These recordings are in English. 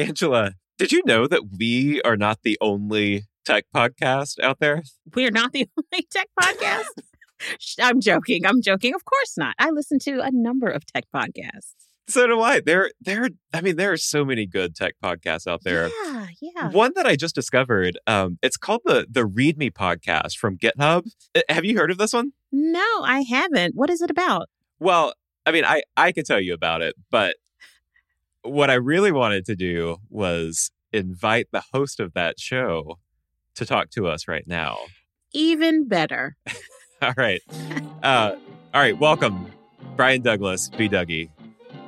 Angela, did you know that we are not the only tech podcast out there? We're not the only tech podcast. I'm joking. I'm joking. Of course not. I listen to a number of tech podcasts. So do I. There, there. I mean, there are so many good tech podcasts out there. Yeah, yeah. One that I just discovered. Um, it's called the the README podcast from GitHub. Uh, Have you heard of this one? No, I haven't. What is it about? Well, I mean, I I could tell you about it, but what I really wanted to do was invite the host of that show to talk to us right now. Even better. All right. Uh, all right. Welcome, Brian Douglas, B. Dougie.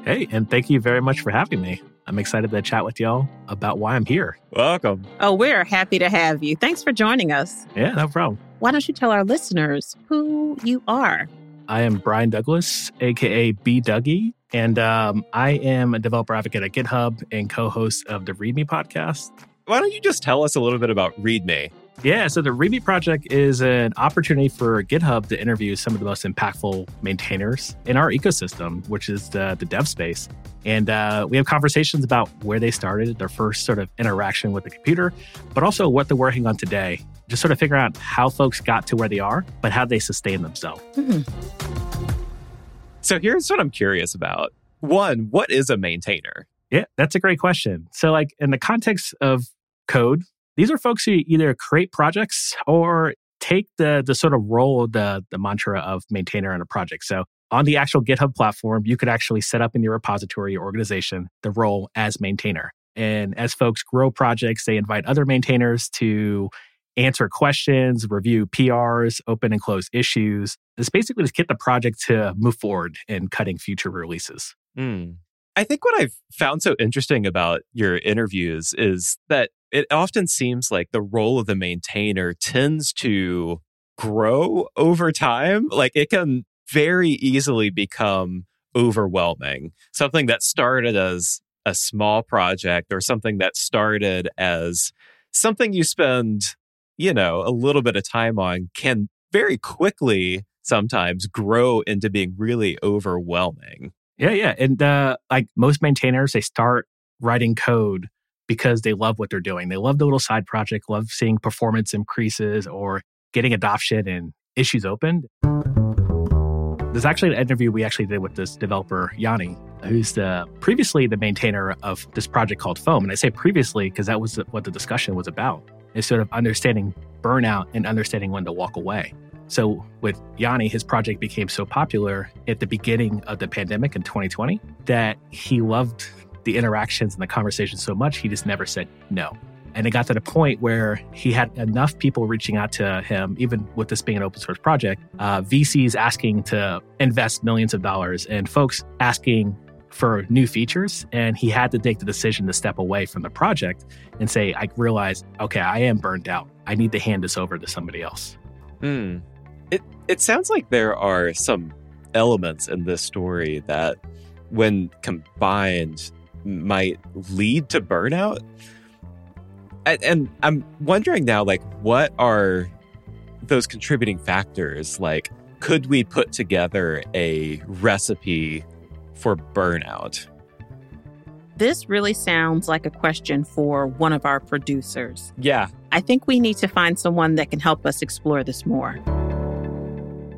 Hey, and thank you very much for having me. I'm excited to chat with y'all about why I'm here. Welcome. Oh, we're happy to have you. Thanks for joining us. Yeah, no problem. Why don't you tell our listeners who you are? I am Brian Douglas, aka B Dougie, and um, I am a developer advocate at GitHub and co-host of the README podcast. Why don't you just tell us a little bit about README? Yeah, so the README project is an opportunity for GitHub to interview some of the most impactful maintainers in our ecosystem, which is the, the dev space. And uh, we have conversations about where they started, their first sort of interaction with the computer, but also what they're working on today. Just sort of figure out how folks got to where they are, but how they sustain themselves. Hmm. So here's what I'm curious about. One, what is a maintainer? Yeah, that's a great question. So, like in the context of code, these are folks who either create projects or take the the sort of role, the the mantra of maintainer in a project. So, on the actual GitHub platform, you could actually set up in your repository or organization the role as maintainer. And as folks grow projects, they invite other maintainers to answer questions, review PRs, open and close issues. This basically just get the project to move forward in cutting future releases. Hmm. I think what I've found so interesting about your interviews is that it often seems like the role of the maintainer tends to grow over time. Like it can very easily become overwhelming. Something that started as a small project or something that started as something you spend, you know, a little bit of time on can very quickly sometimes grow into being really overwhelming. Yeah, yeah. And uh, like most maintainers, they start writing code because they love what they're doing. They love the little side project, love seeing performance increases or getting adoption and issues opened. There's actually an interview we actually did with this developer, Jani, who's the previously the maintainer of this project called Foam. And I say previously because that was what the discussion was about, is sort of understanding burnout and understanding when to walk away. So with Jani, his project became so popular at the beginning of the pandemic in 2020 that he loved the interactions and the conversations so much, he just never said no. And it got to the point where he had enough people reaching out to him, even with this being an open source project, uh, VCs asking to invest millions of dollars and folks asking for new features. And he had to take the decision to step away from the project and say, I realize, okay, I am burned out. I need to hand this over to somebody else. Hmm. It it sounds like there are some elements in this story that, when combined, might lead to burnout. And, and I'm wondering now, like, what are those contributing factors? Like, could we put together a recipe for burnout? This really sounds like a question for one of our producers. Yeah. I think we need to find someone that can help us explore this more.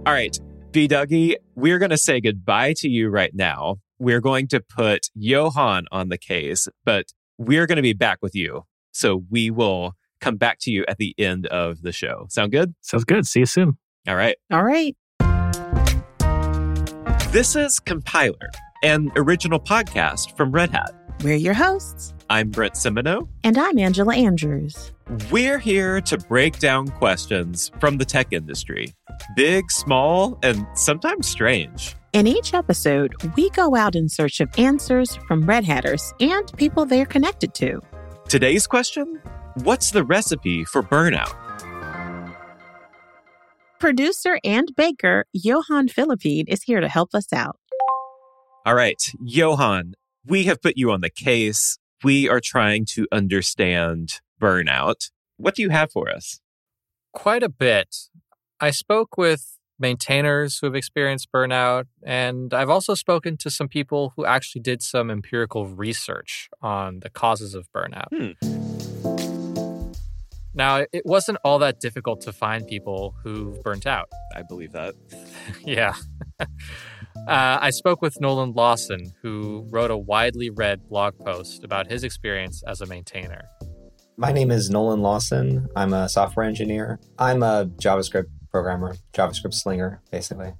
All right, B. Dougie, we're going to say goodbye to you right now. We're going to put Johan on the case, but we're going to be back with you. So we will come back to you at the end of the show. Sound good? Sounds good. See you soon. All right. All right. This is Compiler, an original podcast from Red Hat. We're your hosts. I'm Brent Simoneau. And I'm Angela Andrews. We're here to break down questions from the tech industry big, small, and sometimes strange. In each episode, we go out in search of answers from Red Hatters and people they're connected to. Today's question What's the recipe for burnout? Producer and baker Johan Philippine is here to help us out. All right, Johan, we have put you on the case. We are trying to understand burnout. What do you have for us? Quite a bit. I spoke with maintainers who have experienced burnout, and I've also spoken to some people who actually did some empirical research on the causes of burnout. Hmm. Now, it wasn't all that difficult to find people who've burnt out. I believe that. yeah. uh, I spoke with Nolan Lawson, who wrote a widely read blog post about his experience as a maintainer. My name is Nolan Lawson. I'm a software engineer. I'm a JavaScript programmer, JavaScript slinger, basically.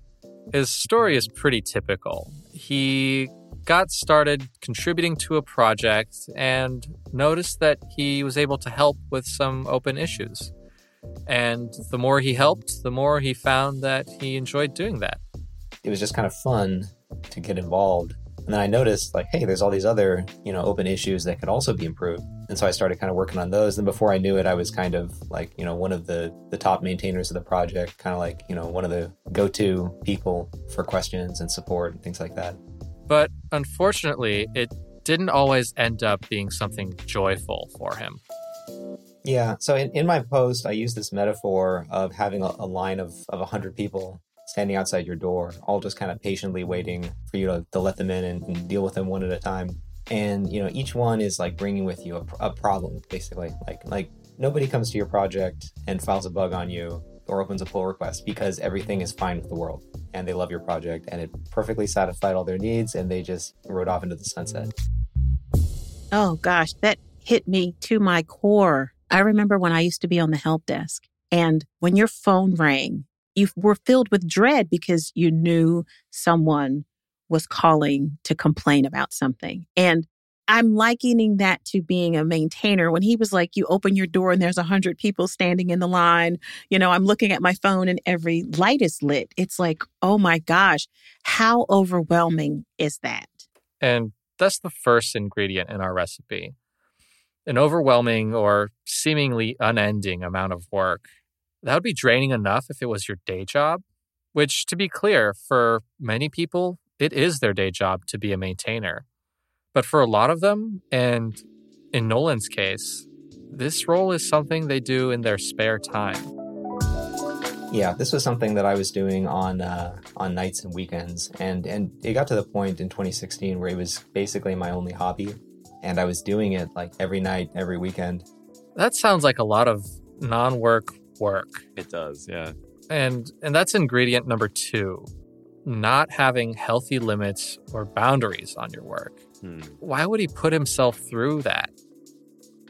His story is pretty typical. He got started contributing to a project and noticed that he was able to help with some open issues. And the more he helped, the more he found that he enjoyed doing that. It was just kind of fun to get involved. And then I noticed, like, hey, there's all these other, you know, open issues that could also be improved. And so I started kind of working on those. And before I knew it, I was kind of like, you know, one of the the top maintainers of the project, kind of like, you know, one of the go-to people for questions and support and things like that. But unfortunately, it didn't always end up being something joyful for him. Yeah. So in, in my post, I use this metaphor of having a, a line of, of 100 people standing outside your door, all just kind of patiently waiting for you to, to let them in and, and deal with them one at a time. And, you know, each one is like bringing with you a, a problem, basically. Like, like nobody comes to your project and files a bug on you or opens a pull request because everything is fine with the world and they love your project and it perfectly satisfied all their needs and they just rode off into the sunset. Oh gosh, that hit me to my core. I remember when I used to be on the help desk and when your phone rang, you were filled with dread because you knew someone was calling to complain about something. And I'm likening that to being a maintainer. When he was like, you open your door and there's a hundred people standing in the line, you know, I'm looking at my phone and every light is lit. It's like, oh my gosh, how overwhelming is that? And that's the first ingredient in our recipe an overwhelming or seemingly unending amount of work. That would be draining enough if it was your day job, which, to be clear, for many people, it is their day job to be a maintainer. But for a lot of them, and in Nolan's case, this role is something they do in their spare time. Yeah, this was something that I was doing on uh, on nights and weekends, and and it got to the point in 2016 where it was basically my only hobby, and I was doing it like every night, every weekend. That sounds like a lot of non-work work. It does, yeah. And and that's ingredient number 2. Not having healthy limits or boundaries on your work. Hmm. Why would he put himself through that?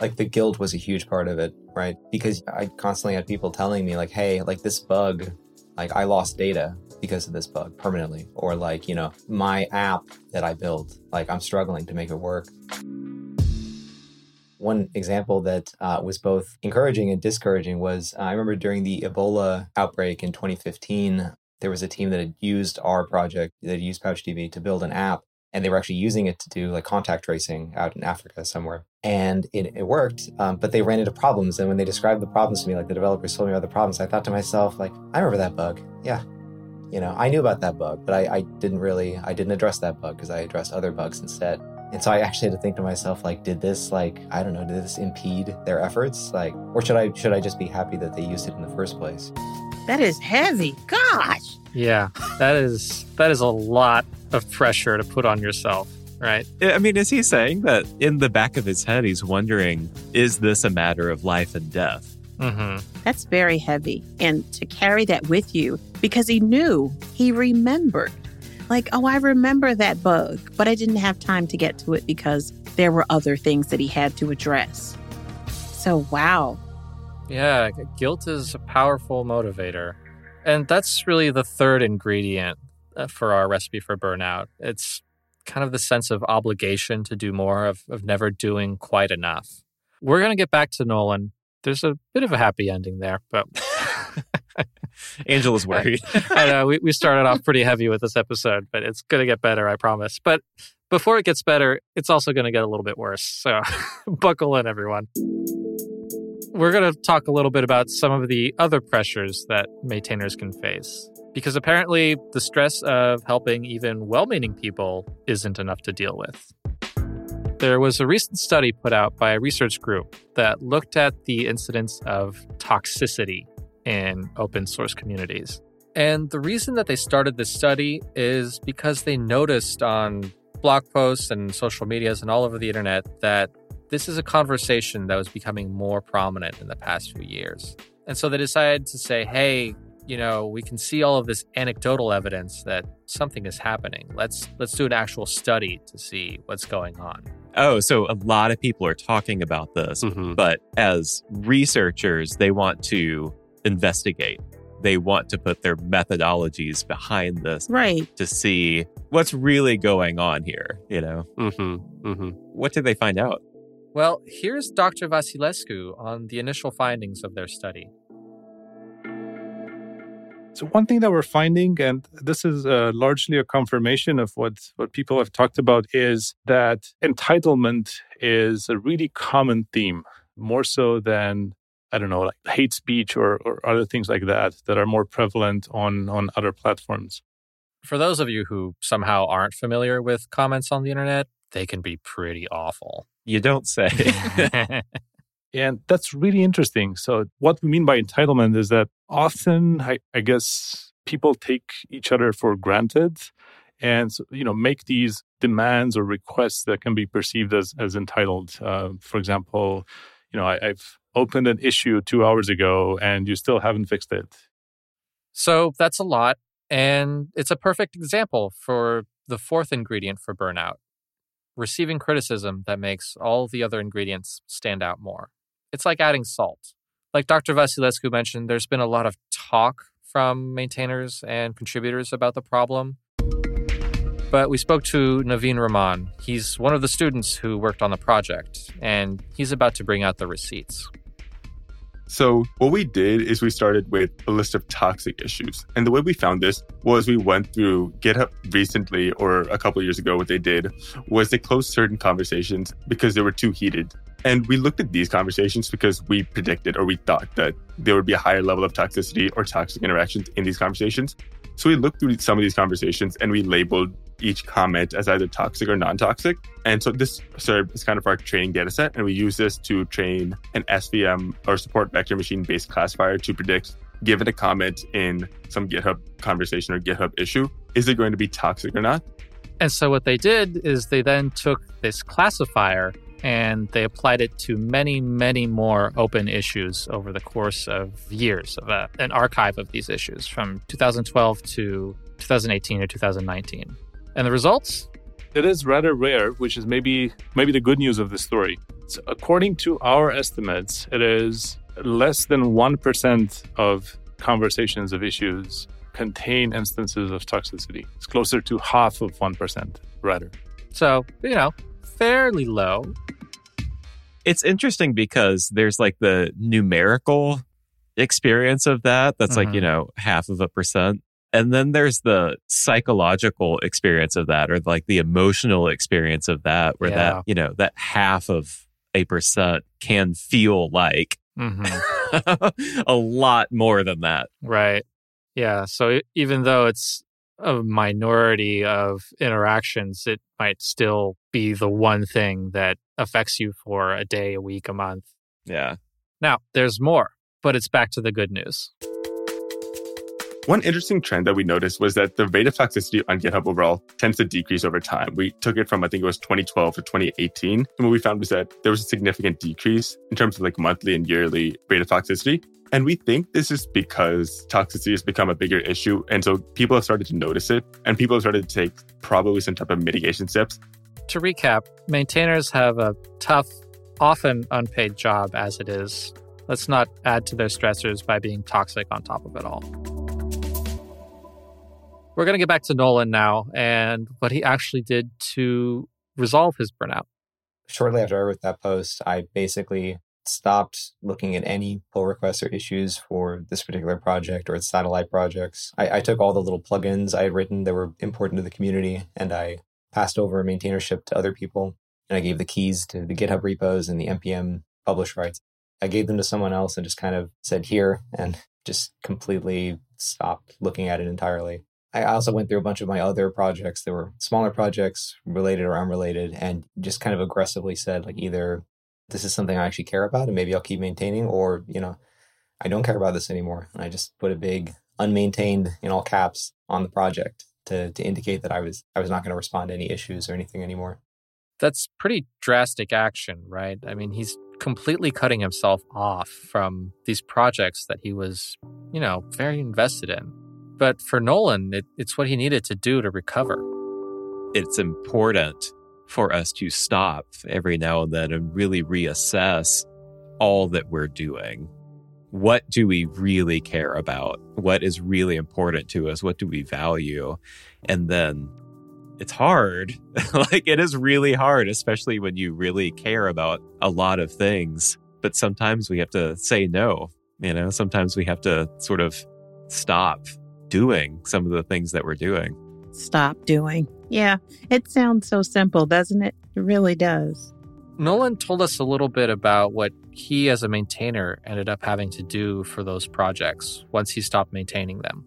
Like the guilt was a huge part of it, right? Because I constantly had people telling me like, "Hey, like this bug, like I lost data because of this bug permanently," or like, you know, my app that I built, like I'm struggling to make it work. One example that uh, was both encouraging and discouraging was uh, I remember during the Ebola outbreak in 2015, there was a team that had used our project, that had used PouchDB to build an app, and they were actually using it to do like contact tracing out in Africa somewhere. And it, it worked, um, but they ran into problems. And when they described the problems to me, like the developers told me about the problems, I thought to myself, like, I remember that bug. Yeah, you know, I knew about that bug, but I, I didn't really, I didn't address that bug because I addressed other bugs instead. And so I actually had to think to myself, like, did this, like, I don't know, did this impede their efforts? Like, or should I, should I just be happy that they used it in the first place? That is heavy. Gosh. Yeah, that is that is a lot of pressure to put on yourself, right? I mean, is he saying that in the back of his head, he's wondering, is this a matter of life and death? Mm-hmm. That's very heavy. And to carry that with you because he knew, he remembered. Like, oh, I remember that bug, but I didn't have time to get to it because there were other things that he had to address. So, wow. Yeah, guilt is a powerful motivator. And that's really the third ingredient uh, for our recipe for burnout. It's kind of the sense of obligation to do more, of, of never doing quite enough. We're going to get back to Nolan. There's a bit of a happy ending there, but Angela's worried. I know we, we started off pretty heavy with this episode, but it's going to get better, I promise. But before it gets better, it's also going to get a little bit worse. So buckle in, everyone. We're going to talk a little bit about some of the other pressures that maintainers can face. Because apparently, the stress of helping even well meaning people isn't enough to deal with. There was a recent study put out by a research group that looked at the incidence of toxicity in open source communities. And the reason that they started this study is because they noticed on blog posts and social medias and all over the internet that this is a conversation that was becoming more prominent in the past few years. And so they decided to say, hey, you know, we can see all of this anecdotal evidence that something is happening. Let's let's do an actual study to see what's going on. Oh, so a lot of people are talking about this, Mhm. but as researchers, they want to investigate. They want to put their methodologies behind this Right. to see what's really going on here, you know. Mm-hmm. Mm-hmm. What did they find out? Well, here's Dr. Vasilescu on the initial findings of their study. So one thing that we're finding, and this is uh, largely a confirmation of what what people have talked about, is that entitlement is a really common theme, more so than I don't know, like hate speech or or other things like that that are more prevalent on on other platforms. For those of you who somehow aren't familiar with comments on the internet, they can be pretty awful. You don't say. And that's really interesting. So, what we mean by entitlement is that often, I, I guess, people take each other for granted and, you know, make these demands or requests that can be perceived as, as entitled. Uh, for example, you know, I, I've opened an issue two hours ago and you still haven't fixed it. So that's a lot. And it's a perfect example for the fourth ingredient for burnout receiving criticism that makes all the other ingredients stand out more. It's like adding salt. Like Dr. Vasilescu mentioned, there's been a lot of talk from maintainers and contributors about the problem. But we spoke to Naveen Raman. He's one of the students who worked on the project, and he's about to bring out the receipts. So, what we did is we started with a list of toxic issues. And the way we found this was we went through GitHub recently, or a couple years ago, what they did was they closed certain conversations because they were too heated. And we looked at these conversations because we predicted or we thought that there would be a higher level of toxicity or toxic interactions in these conversations. So we looked through some of these conversations and we labeled each comment as either toxic or non-toxic. And so this served as kind of our training data set. And we use this to train an SVM or support vector machine based classifier to predict, given a comment in some GitHub conversation or GitHub issue, is it going to be toxic or not? And so what they did is they then took this classifier and they applied it to many, many more open issues over the course of years of a, an archive of these issues from 2012 to 2018 or 2019. And the results? It is rather rare, which is maybe maybe the good news of the story. So according to our estimates, it is less than 1% of conversations of issues contain instances of toxicity. It's closer to half of 1%, rather. So, you know, fairly low. it's interesting because there's like the numerical experience of that. That's like, Mhm. you know, half of a percent. And then there's the psychological experience of that or like the emotional experience of that, where Yeah. that, you know, that half of a percent can feel like Mm-hmm. a lot more than that. Right. Yeah. So even though it's a minority of interactions, it might still be the one thing that affects you for a day, a week, a month. Yeah. Now, there's more, but it's back to the good news. One interesting trend that we noticed was that the rate of toxicity on GitHub overall tends to decrease over time. We took it from, I think it was 2012 to 2018. And what we found was that there was a significant decrease in terms of like monthly and yearly rate of toxicity. And we think this is because toxicity has become a bigger issue. And so people have started to notice it and people have started to take probably some type of mitigation steps. To recap, maintainers have a tough, often unpaid job as it is. Let's not add to their stressors by being toxic on top of it all. We're going to get back to Nolan now and what he actually did to resolve his burnout. Shortly after I wrote that post, I basically stopped looking at any pull requests or issues for this particular project or its satellite projects. I, I took all the little plugins I had written that were important to the community and I passed over maintainership to other people. And I gave the keys to the GitHub repos and the NPM publish rights. I gave them to someone else and just kind of said here and just completely stopped looking at it entirely. I also went through a bunch of my other projects that were smaller projects, related or unrelated, and just kind of aggressively said, like, either this is something I actually care about and maybe I'll keep maintaining, or, you know, I don't care about this anymore. And I just put a big unmaintained in all caps on the project to, to indicate that I was I was not going to respond to any issues or anything anymore. That's pretty drastic action, right? I mean, he's completely cutting himself off from these projects that he was, you know, very invested in. But for Nolan, it, it's what he needed to do to recover. It's important for us to stop every now and then and really reassess all that we're doing. What do we really care about? What is really important to us? What do we value? And then it's hard. like it is really hard, especially when you really care about a lot of things. But sometimes we have to say no. You know, sometimes we have to sort of stop doing some of the things that we're doing. Stop doing. Yeah, it sounds so simple, doesn't it? It really does. Nolan told us a little bit about what he, as a maintainer, ended up having to do for those projects once he stopped maintaining them.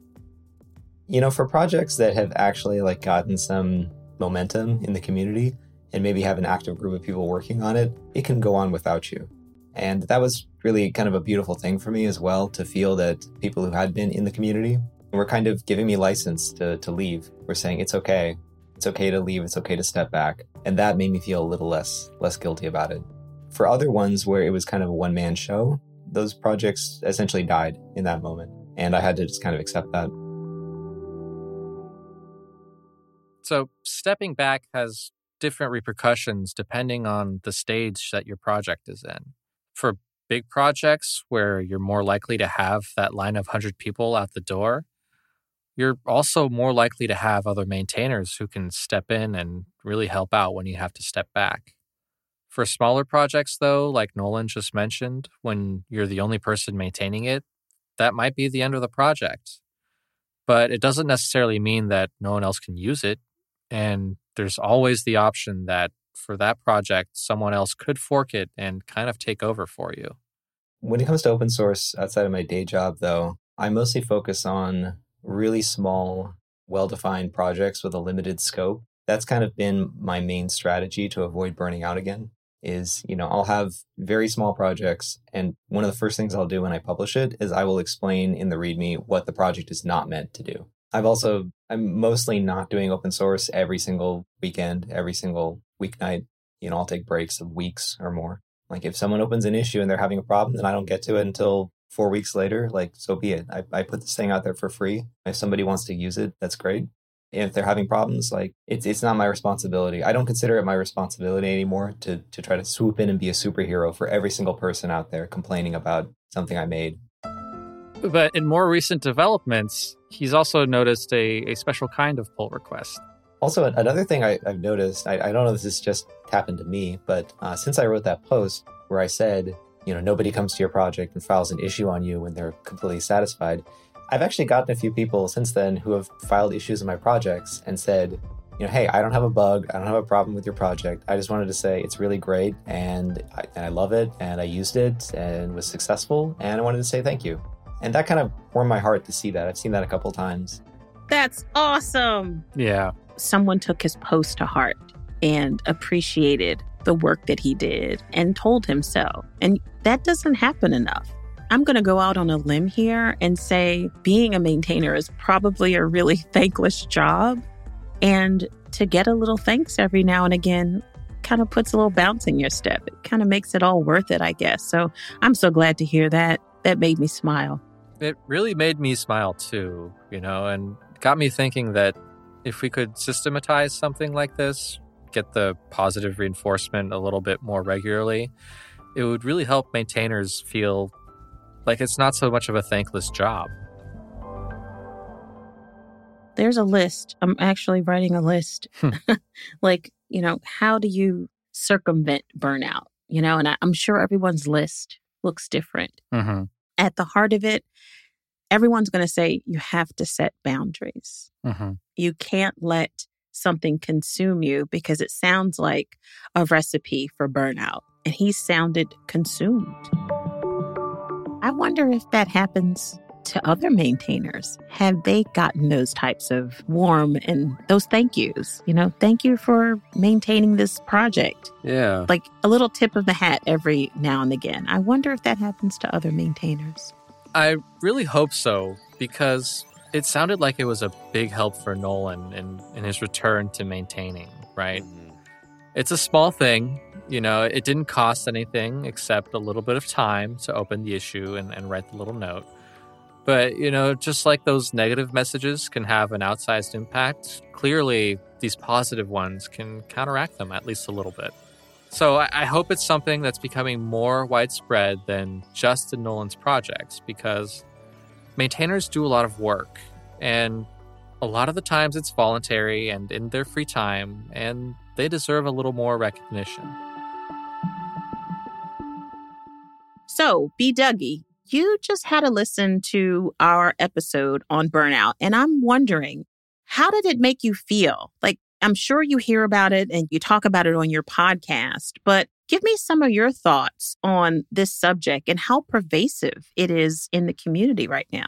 You know, for projects that have actually like gotten some momentum in the community and maybe have an active group of people working on it, it can go on without you. And that was really kind of a beautiful thing for me as well to feel that people who had been in the community were kind of giving me license to, to leave. We're saying it's okay. It's okay to leave. It's okay to step back. And that made me feel a little less less guilty about it. For other ones where it was kind of a one man show, those projects essentially died in that moment. And I had to just kind of accept that. So, stepping back has different repercussions depending on the stage that your project is in. For big projects where you're more likely to have that line of 100 people out the door, you're also more likely to have other maintainers who can step in and really help out when you have to step back. For smaller projects, though, like Nolan just mentioned, when you're the only person maintaining it, that might be the end of the project. But it doesn't necessarily mean that no one else can use it. And there's always the option that for that project, someone else could fork it and kind of take over for you. When it comes to open source outside of my day job, though, I mostly focus on really small, well defined projects with a limited scope. That's kind of been my main strategy to avoid burning out again. Is, you know, I'll have very small projects. And one of the first things I'll do when I publish it is I will explain in the README what the project is not meant to do. I've also, I'm mostly not doing open source every single weekend, every single weeknight. You know, I'll take breaks of weeks or more. Like if someone opens an issue and they're having a problem, then I don't get to it until four weeks later. Like, so be it. I, I put this thing out there for free. If somebody wants to use it, that's great. If they're having problems, like it's it's not my responsibility. I don't consider it my responsibility anymore to to try to swoop in and be a superhero for every single person out there complaining about something I made. But in more recent developments, he's also noticed a, a special kind of pull request. Also, another thing I, have noticed, I, I, don't know if this just happened to me, but uh, since I wrote that post where I said, you know, nobody comes to your project and files an issue on you when they're completely satisfied, I've actually gotten a few people since then who have filed issues in my projects and said, you know, hey, I don't have a bug, I don't have a problem with your project. I just wanted to say it's really great and I, and I love it and I used it and was successful and I wanted to say thank you. And that kind of warmed my heart to see that. I've seen that a couple times. That's awesome. Yeah. Someone took his post to heart and appreciated the work that he did and told him so. And that doesn't happen enough. I'm going to go out on a limb here and say being a maintainer is probably a really thankless job. And to get a little thanks every now and again kind of puts a little bounce in your step. It kind of makes it all worth it, I guess. So I'm so glad to hear that. That made me smile it really made me smile too, you know, and got me thinking that if we could systematize something like this, get the positive reinforcement a little bit more regularly, it would really help maintainers feel like it's not so much of a thankless job. There's a list. I'm actually writing a list. Hmm. like, you know, how do you circumvent burnout? You know, and I, am sure everyone's list looks different. Mm-hmm at the heart of it, everyone's going to say you have to set boundaries. Mm-hmm. You can't let something consume you because it sounds like a recipe for burnout. And he sounded consumed. I wonder if that happens to other maintainers. Have they gotten those types of warm and those thank yous? You know, thank you for maintaining this project. Yeah. Like a little tip of the hat every now and again. I wonder if that happens to other maintainers. I really hope so. because it sounded like it was a big help for Nolan in, in his return to maintaining, right? Mm-hmm. It's a small thing. You know, it didn't cost anything except a little bit of time to open the issue and, and write the little note. But, you know, just like those negative messages can have an outsized impact, clearly these positive ones can counteract them at least a little bit. So I, I hope it's something that's becoming more widespread than just in Nolan's projects because maintainers do a lot of work and a lot of the times it's voluntary and in their free time and they deserve a little more recognition. So, B. Dougie, you just had to listen to our episode on burnout, and I'm wondering, how did it make you feel? Like, I'm sure you hear about it and you talk about it on your podcast, but give me some of your thoughts on this subject and how pervasive it is in the community right now.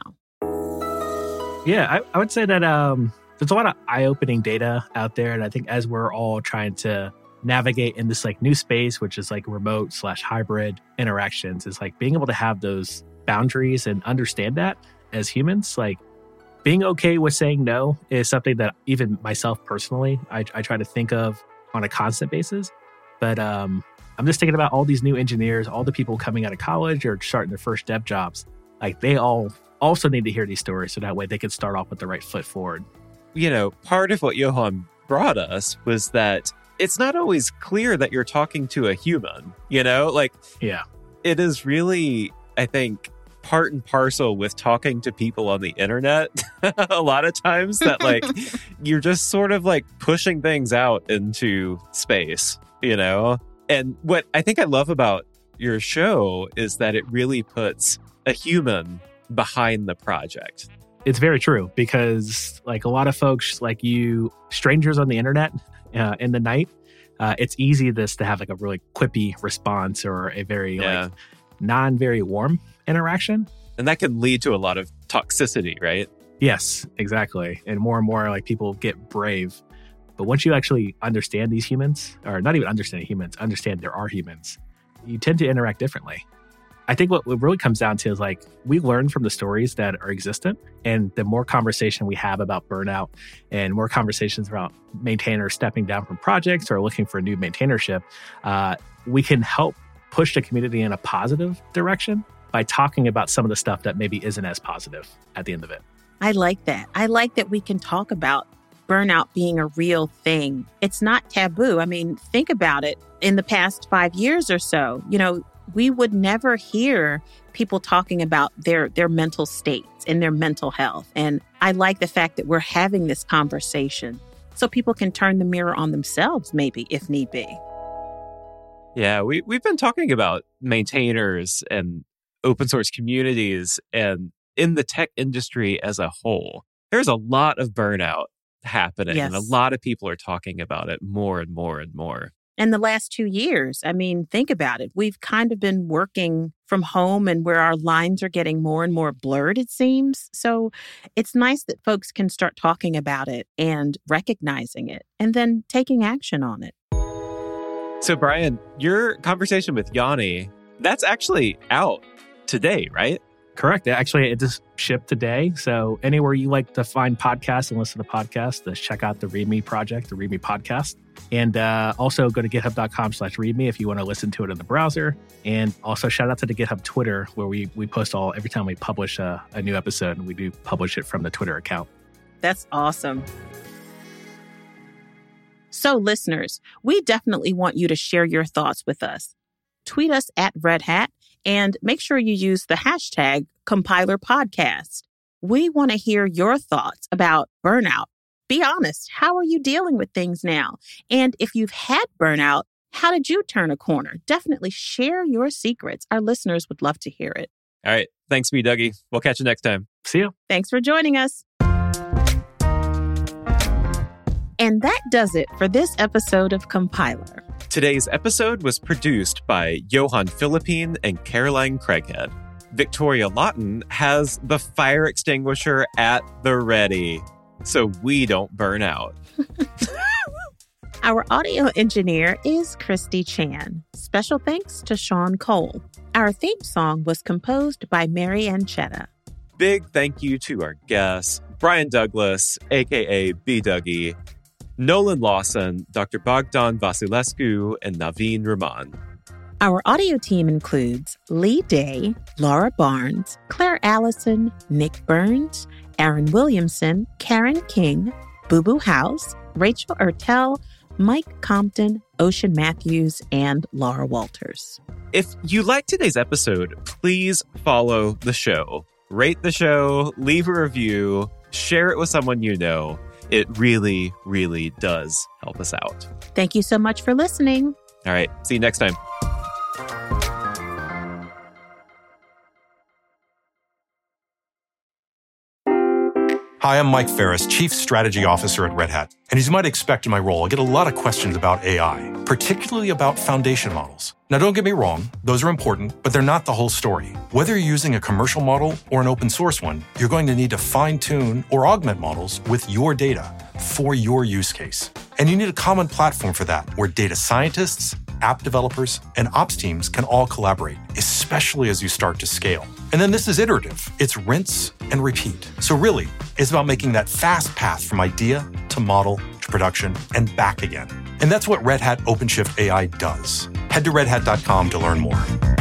Yeah, I, I would say that um, there's a lot of eye-opening data out there, and I think as we're all trying to navigate in this like new space, which is like remote slash hybrid interactions, is like being able to have those boundaries and understand that as humans, like being okay with saying no is something that even myself personally, I, I try to think of on a constant basis. But um, I'm just thinking about all these new engineers, all the people coming out of college or starting their first dev jobs. Like they all also need to hear these stories so that way they can start off with the right foot forward. You know, part of what Johan brought us was that it's not always clear that you're talking to a human, you know? Like, yeah, it is really, I think, part and parcel with talking to people on the internet a lot of times that like you're just sort of like pushing things out into space, you know? And what I think I love about your show is that it really puts a human behind the project. It's very true because, like, a lot of folks, like you, strangers on the internet uh, in the night, uh, it's easy this to have like a really quippy response or a very Yeah. like non very warm interaction. And that can lead to a lot of toxicity, right? Yes, exactly. And more and more like people get brave. But once you actually understand these humans, or not even understand humans, understand there are humans, you tend to interact differently. I think what what really comes down to is like we learn from the stories that are existent. And the more conversation we have about burnout and more conversations about maintainers stepping down from projects or looking for a new maintainership, uh, we can help push the community in a positive direction by talking about some of the stuff that maybe isn't as positive at the end of it. I like that. I like that we can talk about burnout being a real thing. It's not taboo. I mean, think about it. In the past five years or so, you know, we would never hear people talking about their their mental states and their mental health. And I like the fact that we're having this conversation so people can turn the mirror on themselves, maybe if need be. Yeah, we, we've been talking about maintainers and open source communities and in the tech industry as a whole. There's a lot of burnout happening, and a lot of people are talking about it more and more and more. And the last two years, I mean, think about it. We've kind of been working from home and where our lines are getting more and more blurred, it seems. So it's nice that folks can start talking about it and recognizing it and then taking action on it. So, Brian, your conversation with Jani, that's actually out today, right? Correct. Actually, it just shipped today. So anywhere you like to find podcasts and listen to podcasts, just check out the ReadMe project, the ReadMe podcast. And uh, also go to github.com slash readme if you want to listen to it in the browser. And also shout out to the GitHub Twitter where we, we post all every time we publish a, a new episode and we do publish it from the Twitter account. That's awesome. So, listeners, we definitely want you to share your thoughts with us. Tweet us at Red Hat and make sure you use the hashtag compiler podcast. We want to hear your thoughts about burnout. Be honest. How are you dealing with things now? And if you've had burnout, how did you turn a corner? Definitely share your secrets. Our listeners would love to hear it. All right. Thanks, B, Dougie. We'll catch you next time. See you. Thanks for joining us. And that does it for this episode of Compiler. Today's episode was produced by Johan Philippine and Caroline Craighead. Victoria Lawton has the fire extinguisher at the ready so we don't burn out. Our audio engineer is Christy Chan. Special thanks to Sean Cole. Our theme song was composed by Mary Ann Chetta. Big thank you to our guests, Brian Douglas, aka B Dougie, Nolan Lawson, Dr. Bogdan Vasilescu, and Naveen Raman. Our audio team includes Lee Day, Laura Barnes, Claire Allison, Nick Burns, Aaron Williamson, Karen King, Boo Boo House, Rachel Ertel, Mike Compton, Ocean Matthews, and Laura Walters. If you like today's episode, please follow the show, rate the show, leave a review, share it with someone you know. It really, really does help us out. Thank you so much for listening. All right. See you next time. Hi, I'm Mike Ferris, Chief Strategy Officer at Red Hat. And as you might expect in my role, I get a lot of questions about AI, particularly about foundation models. Now, don't get me wrong, those are important, but they're not the whole story. Whether you're using a commercial model or an open source one, you're going to need to fine tune or augment models with your data for your use case. And you need a common platform for that where data scientists, app developers, and ops teams can all collaborate, especially as you start to scale. And then this is iterative. It's rinse and repeat. So really, it's about making that fast path from idea to model to production and back again. And that's what Red Hat OpenShift AI does. Head to redhat.com to learn more.